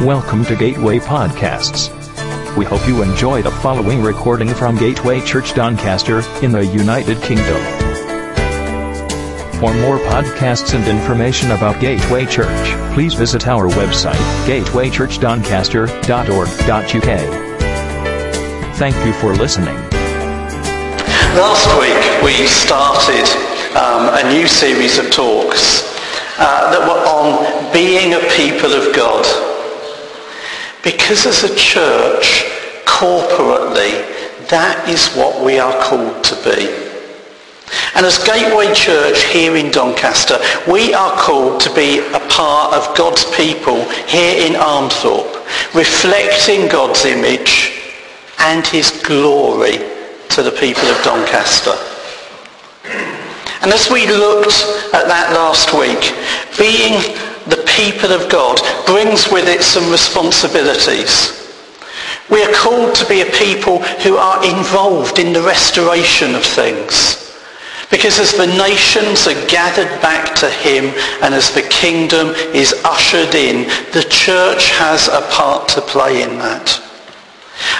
Welcome to Gateway Podcasts. We hope you enjoy the following recording from Gateway Church Doncaster in the United Kingdom. For more podcasts and information about Gateway Church, please visit our website, gatewaychurchdoncaster.org.uk. Thank you for listening. Last week we started um, a new series of talks uh, that were on being a people of God. Because as a church, corporately, that is what we are called to be. And as Gateway Church here in Doncaster, we are called to be a part of God's people here in Armthorpe, reflecting God's image and his glory to the people of Doncaster. And as we looked at that last week, being the people of God brings with it some responsibilities. We are called to be a people who are involved in the restoration of things. Because as the nations are gathered back to him and as the kingdom is ushered in, the church has a part to play in that.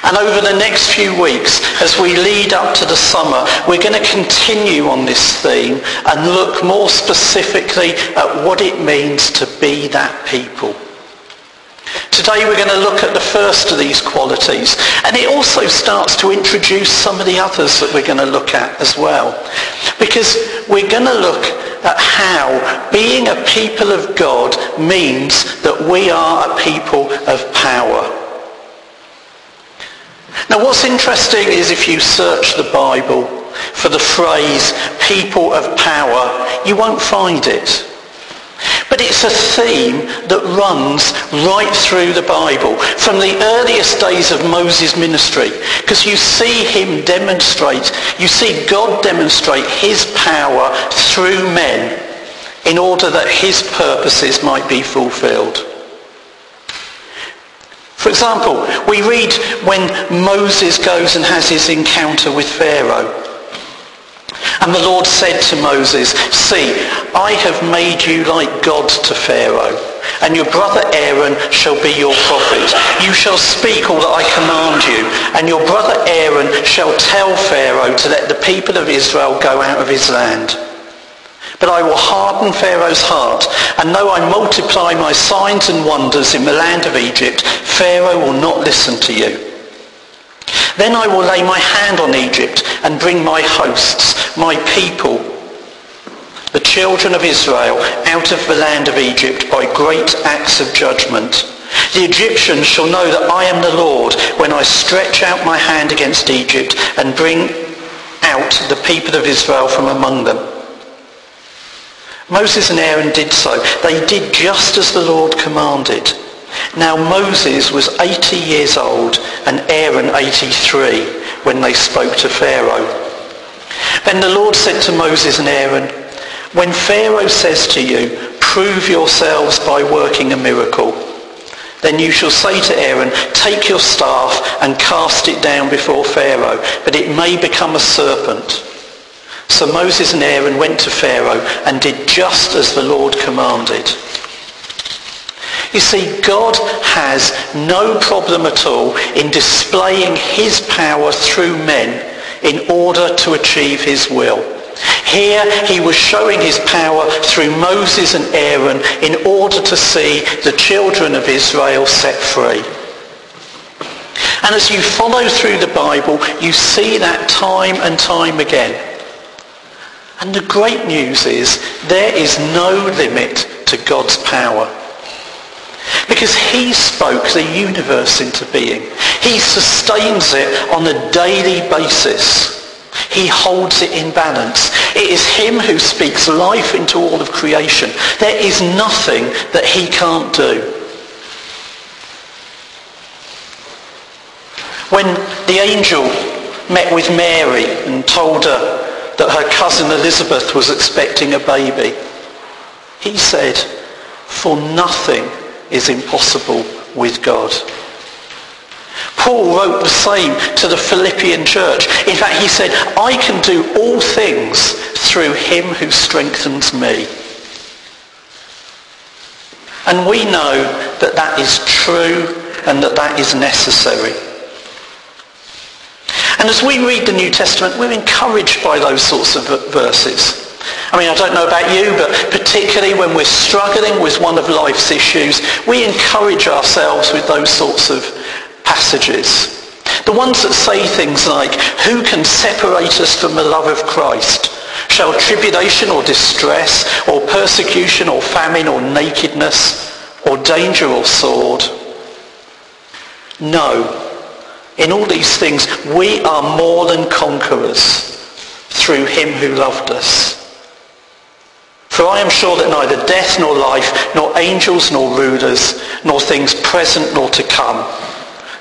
And over the next few weeks, as we lead up to the summer, we're going to continue on this theme and look more specifically at what it means to be that people. Today we're going to look at the first of these qualities and it also starts to introduce some of the others that we're going to look at as well. Because we're going to look at how being a people of God means that we are a people of power. Now what's interesting is if you search the Bible for the phrase people of power, you won't find it. But it's a theme that runs right through the Bible, from the earliest days of Moses' ministry, because you see him demonstrate, you see God demonstrate his power through men in order that his purposes might be fulfilled. For example, we read when Moses goes and has his encounter with Pharaoh. And the Lord said to Moses, See, I have made you like gods to Pharaoh, and your brother Aaron shall be your prophet. You shall speak all that I command you, and your brother Aaron shall tell Pharaoh to let the people of Israel go out of his land. But I will harden Pharaoh's heart, and though I multiply my signs and wonders in the land of Egypt, Pharaoh will not listen to you. Then I will lay my hand on Egypt and bring my hosts, my people, the children of Israel, out of the land of Egypt by great acts of judgment. The Egyptians shall know that I am the Lord when I stretch out my hand against Egypt and bring out the people of Israel from among them. Moses and Aaron did so. They did just as the Lord commanded. Now Moses was 80 years old and Aaron 83 when they spoke to Pharaoh. Then the Lord said to Moses and Aaron, When Pharaoh says to you, prove yourselves by working a miracle, then you shall say to Aaron, take your staff and cast it down before Pharaoh, that it may become a serpent. So Moses and Aaron went to Pharaoh and did just as the Lord commanded. You see, God has no problem at all in displaying his power through men in order to achieve his will. Here he was showing his power through Moses and Aaron in order to see the children of Israel set free. And as you follow through the Bible, you see that time and time again. And the great news is there is no limit to God's power. Because he spoke the universe into being. He sustains it on a daily basis. He holds it in balance. It is him who speaks life into all of creation. There is nothing that he can't do. When the angel met with Mary and told her that her cousin Elizabeth was expecting a baby. He said, for nothing is impossible with God. Paul wrote the same to the Philippian church. In fact, he said, I can do all things through him who strengthens me. And we know that that is true and that that is necessary. And as we read the New Testament, we're encouraged by those sorts of verses. I mean, I don't know about you, but particularly when we're struggling with one of life's issues, we encourage ourselves with those sorts of passages. The ones that say things like, who can separate us from the love of Christ? Shall tribulation or distress or persecution or famine or nakedness or danger or sword? No. In all these things, we are more than conquerors through him who loved us. For I am sure that neither death nor life, nor angels nor rulers, nor things present nor to come,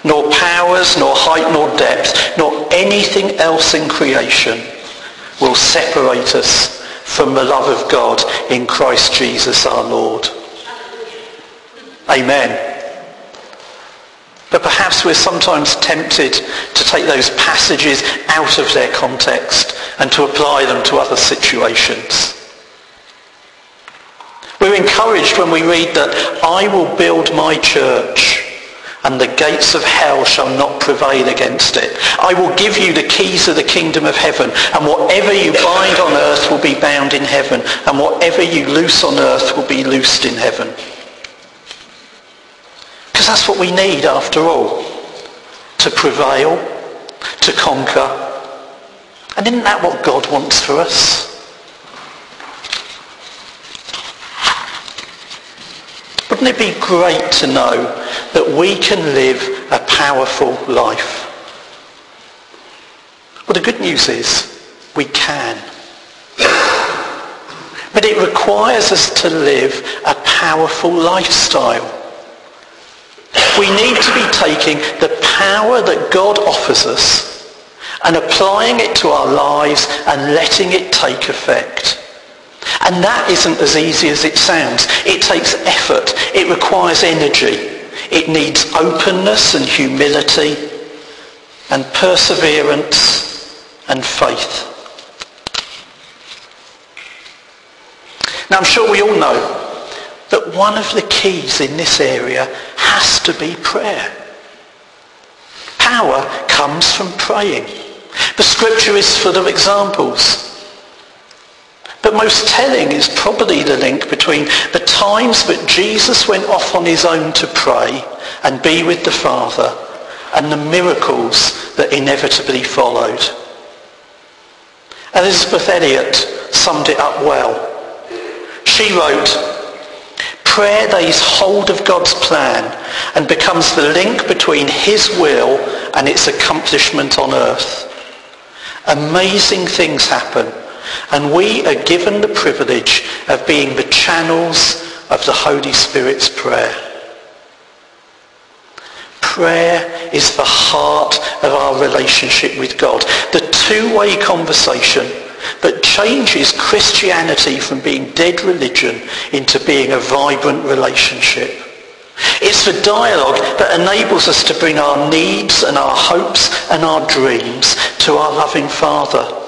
nor powers, nor height, nor depth, nor anything else in creation will separate us from the love of God in Christ Jesus our Lord. Amen. But perhaps we're sometimes tempted to take those passages out of their context and to apply them to other situations. We're encouraged when we read that I will build my church and the gates of hell shall not prevail against it. I will give you the keys of the kingdom of heaven, and whatever you bind on earth will be bound in heaven, and whatever you loose on earth will be loosed in heaven. That's what we need after all, to prevail, to conquer. And isn't that what God wants for us? Wouldn't it be great to know that we can live a powerful life? Well, the good news is we can. But it requires us to live a powerful lifestyle. We need to be taking the power that God offers us and applying it to our lives and letting it take effect. And that isn't as easy as it sounds. It takes effort. It requires energy. It needs openness and humility and perseverance and faith. Now I'm sure we all know that one of the keys in this area has to be prayer. Power comes from praying. The scripture is full of examples. But most telling is probably the link between the times that Jesus went off on his own to pray and be with the Father and the miracles that inevitably followed. Elisabeth Elliot summed it up well. She wrote, Prayer lays hold of God's plan and becomes the link between his will and its accomplishment on earth. Amazing things happen and we are given the privilege of being the channels of the Holy Spirit's prayer. Prayer is the heart of our relationship with God. The two-way conversation that changes Christianity from being dead religion into being a vibrant relationship. It's the dialogue that enables us to bring our needs and our hopes and our dreams to our loving Father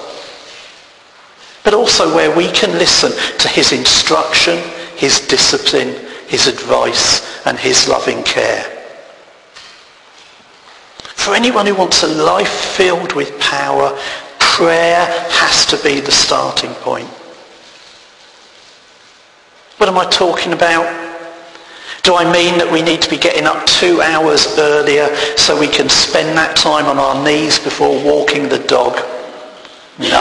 but also where we can listen to his instruction, his discipline, his advice, and his loving care. For anyone who wants a life filled with power, prayer has to be the starting point. What am I talking about? Do I mean that we need to be getting up two hours earlier so we can spend that time on our knees before walking the dog? No.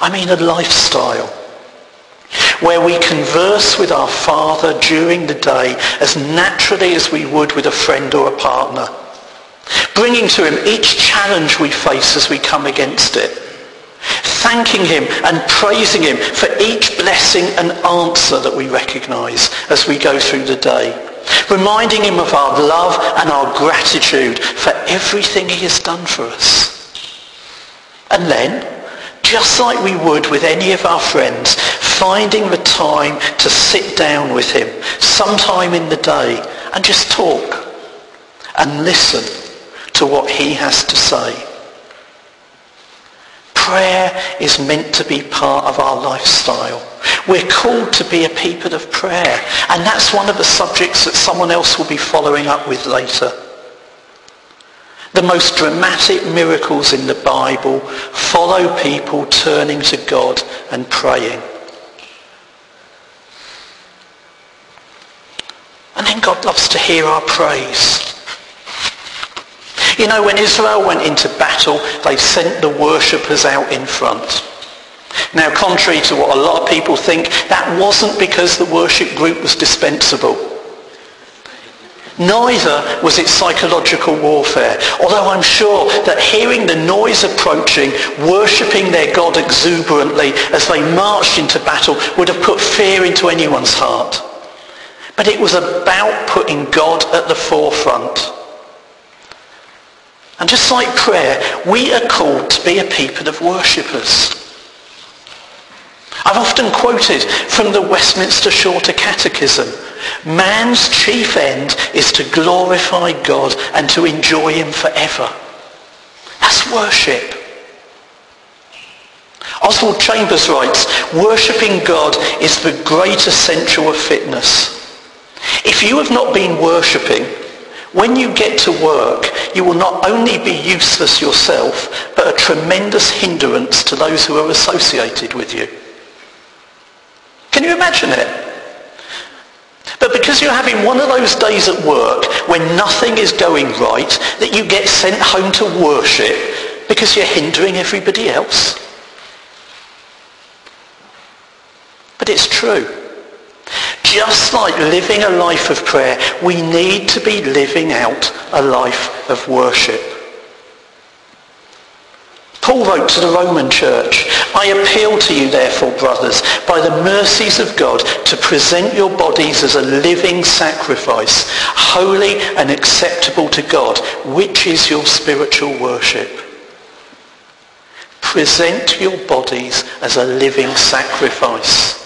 I mean a lifestyle where we converse with our Father during the day as naturally as we would with a friend or a partner, bringing to him each challenge we face as we come against it, thanking him and praising him for each blessing and answer that we recognize as we go through the day, reminding him of our love and our gratitude for everything he has done for us. And then, just like we would with any of our friends, finding the time to sit down with him sometime in the day and just talk and listen to what he has to say. Prayer is meant to be part of our lifestyle. We're called to be a people of prayer. And that's one of the subjects that someone else will be following up with later. The most dramatic miracles in the Bible follow people turning to God and praying. And then God loves to hear our praise. You know, when Israel went into battle, they sent the worshippers out in front. Now, contrary to what a lot of people think, that wasn't because the worship group was dispensable. Neither was it psychological warfare, although I'm sure that hearing the noise approaching, worshipping their God exuberantly as they marched into battle would have put fear into anyone's heart. But it was about putting God at the forefront. And just like prayer, we are called to be a people of worshippers. I've often quoted from the Westminster Shorter Catechism, man's chief end is to glorify God and to enjoy him forever. That's worship. Oswald Chambers writes, worshipping God is the great essential of fitness. If you have not been worshipping, when you get to work, you will not only be useless yourself, but a tremendous hindrance to those who are associated with you. Can you imagine it? But because you're having one of those days at work when nothing is going right, that you get sent home to worship because you're hindering everybody else. But it's true. Just like living a life of prayer, we need to be living out a life of worship. Paul wrote to the Roman church, I appeal to you therefore, brothers, by the mercies of God, to present your bodies as a living sacrifice, holy and acceptable to God, which is your spiritual worship. Present your bodies as a living sacrifice.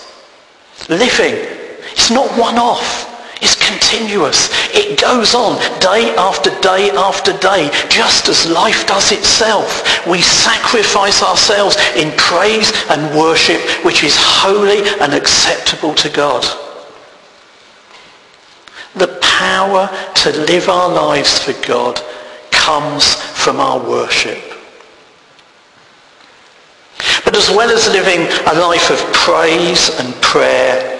Living it's not one-off. It's continuous. It goes on day after day after day, just as life does itself. We sacrifice ourselves in praise and worship, which is holy and acceptable to God. The power to live our lives for God comes from our worship. But as well as living a life of praise and prayer,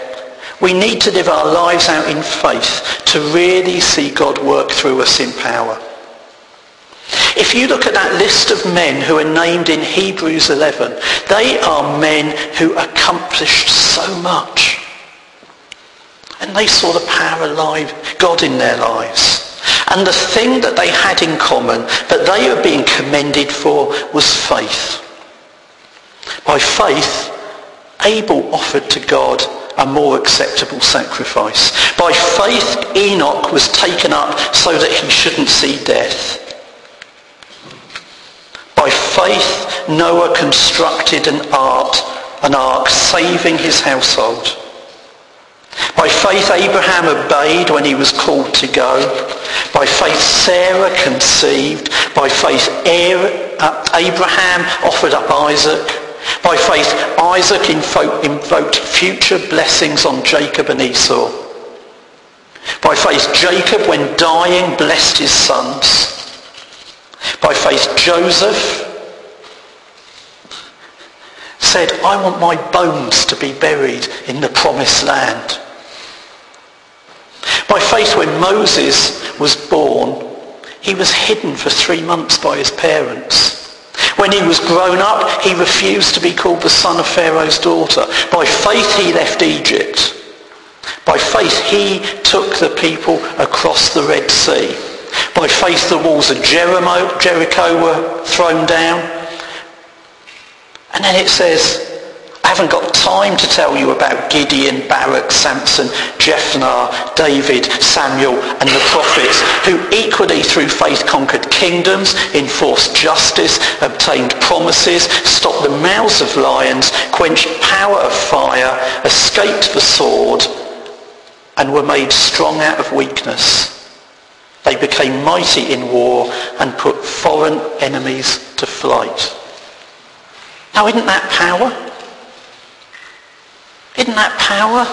we need to live our lives out in faith to really see God work through us in power. If you look at that list of men who are named in Hebrews 11, they are men who accomplished so much. And they saw the power of God in their lives. And the thing that they had in common, that they were being commended for, was faith. By faith, Abel offered to God a more acceptable sacrifice. By faith, Enoch was taken up so that he shouldn't see death. By faith, Noah constructed an ark, an ark saving his household. By faith, Abraham obeyed when he was called to go. By faith, Sarah conceived. By faith, uh, Abraham offered up Isaac. By faith, Isaac invoked future blessings on Jacob and Esau. By faith, Jacob, when dying, blessed his sons. By faith, Joseph said, I want my bones to be buried in the promised land. By faith, when Moses was born, he was hidden for three months by his parents. When he was grown up, he refused to be called the son of Pharaoh's daughter. By faith, he left Egypt. By faith, he took the people across the Red Sea. By faith, the walls of Jericho were thrown down. And then it says, haven't got time to tell you about Gideon, Barak, Samson, Jephthah, David, Samuel and the prophets who equally through faith conquered kingdoms, enforced justice, obtained promises, stopped the mouths of lions, quenched power of fire, escaped the sword and were made strong out of weakness. They became mighty in war and put foreign enemies to flight. Now isn't that power? Isn't that power?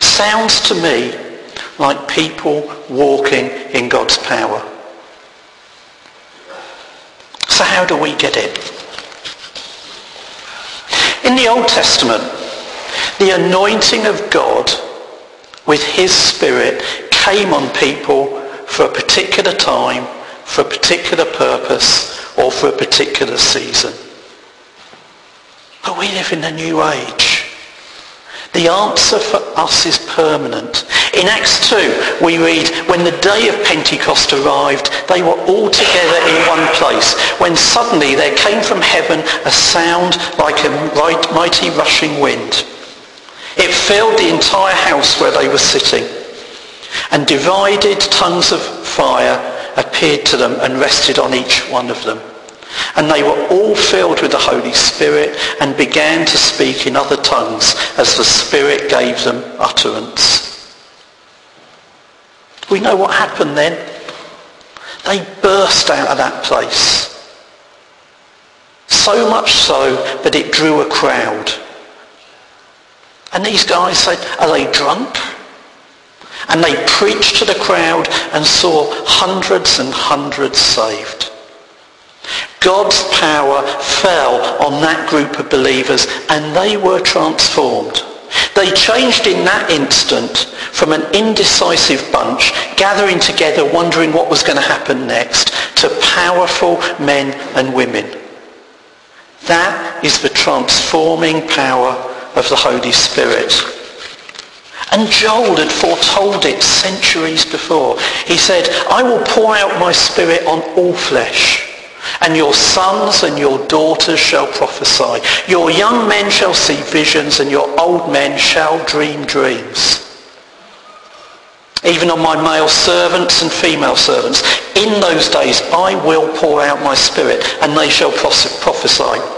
sounds to me like people walking in God's power. So how do we get it? In the Old Testament, the anointing of God with his spirit came on people for a particular time, for a particular purpose, or for a particular season. But we live in a new age. The answer for us is permanent. In Acts 2, we read, when the day of Pentecost arrived, they were all together in one place, when suddenly there came from heaven a sound like a mighty rushing wind. It filled the entire house where they were sitting, and divided tongues of fire appeared to them and rested on each one of them. And they were all filled with the Holy Spirit and began to speak in other tongues as the Spirit gave them utterance. We know what happened then. They burst out of that place. So much so that it drew a crowd. And these guys said, are they drunk? And they preached to the crowd and saw hundreds and hundreds saved. God's power fell on that group of believers and they were transformed. They changed in that instant from an indecisive bunch gathering together wondering what was going to happen next to powerful men and women. That is the transforming power of the Holy Spirit. And Joel had foretold it centuries before. He said, I will pour out my spirit on all flesh. And your sons and your daughters shall prophesy. Your young men shall see visions and your old men shall dream dreams. Even on my male servants and female servants. In those days I will pour out my spirit and they shall prophesy.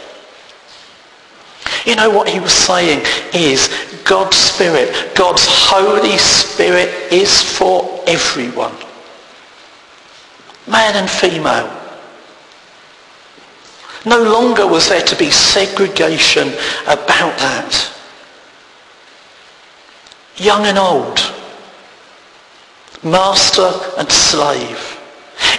You know what he was saying is God's Spirit, God's Holy Spirit is for everyone. Man and female. No longer was there to be segregation about that. Young and old. Master and slave.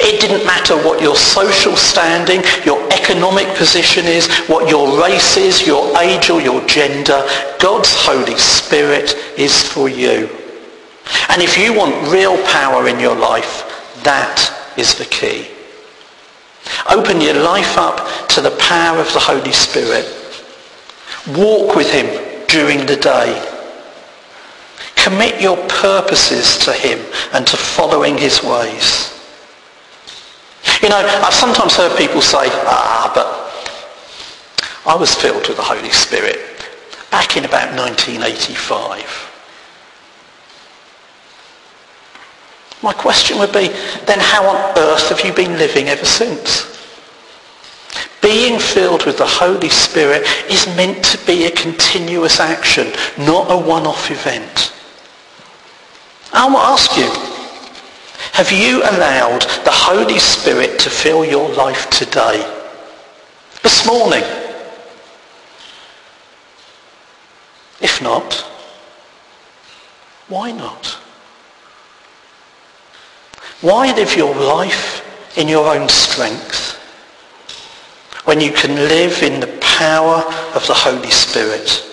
It didn't matter what your social standing, your economic position is, what your race is, your age or your gender. God's Holy Spirit is for you. And if you want real power in your life, that is the key. Open your life up to the power of the Holy Spirit. Walk with him during the day. Commit your purposes to him and to following his ways. You know, I've sometimes heard people say, ah, but I was filled with the Holy Spirit back in about 1985. My question would be, then how on earth have you been living ever since? Being filled with the Holy Spirit is meant to be a continuous action, not a one-off event. I to ask you, have you allowed the Holy Spirit to fill your life today? This morning? If not, why not? Why live your life in your own strength when you can live in the power of the Holy Spirit?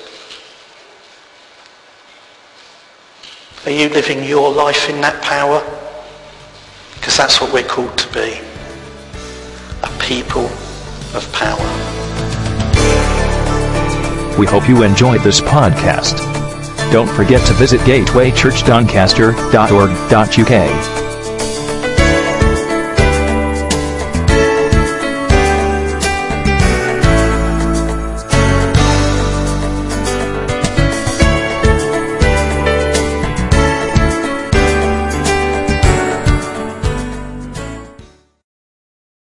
Are you living your life in that power? Because that's what we're called to be. A people of power. We hope you enjoyed this podcast. Don't forget to visit gatewaychurchdoncaster.org.uk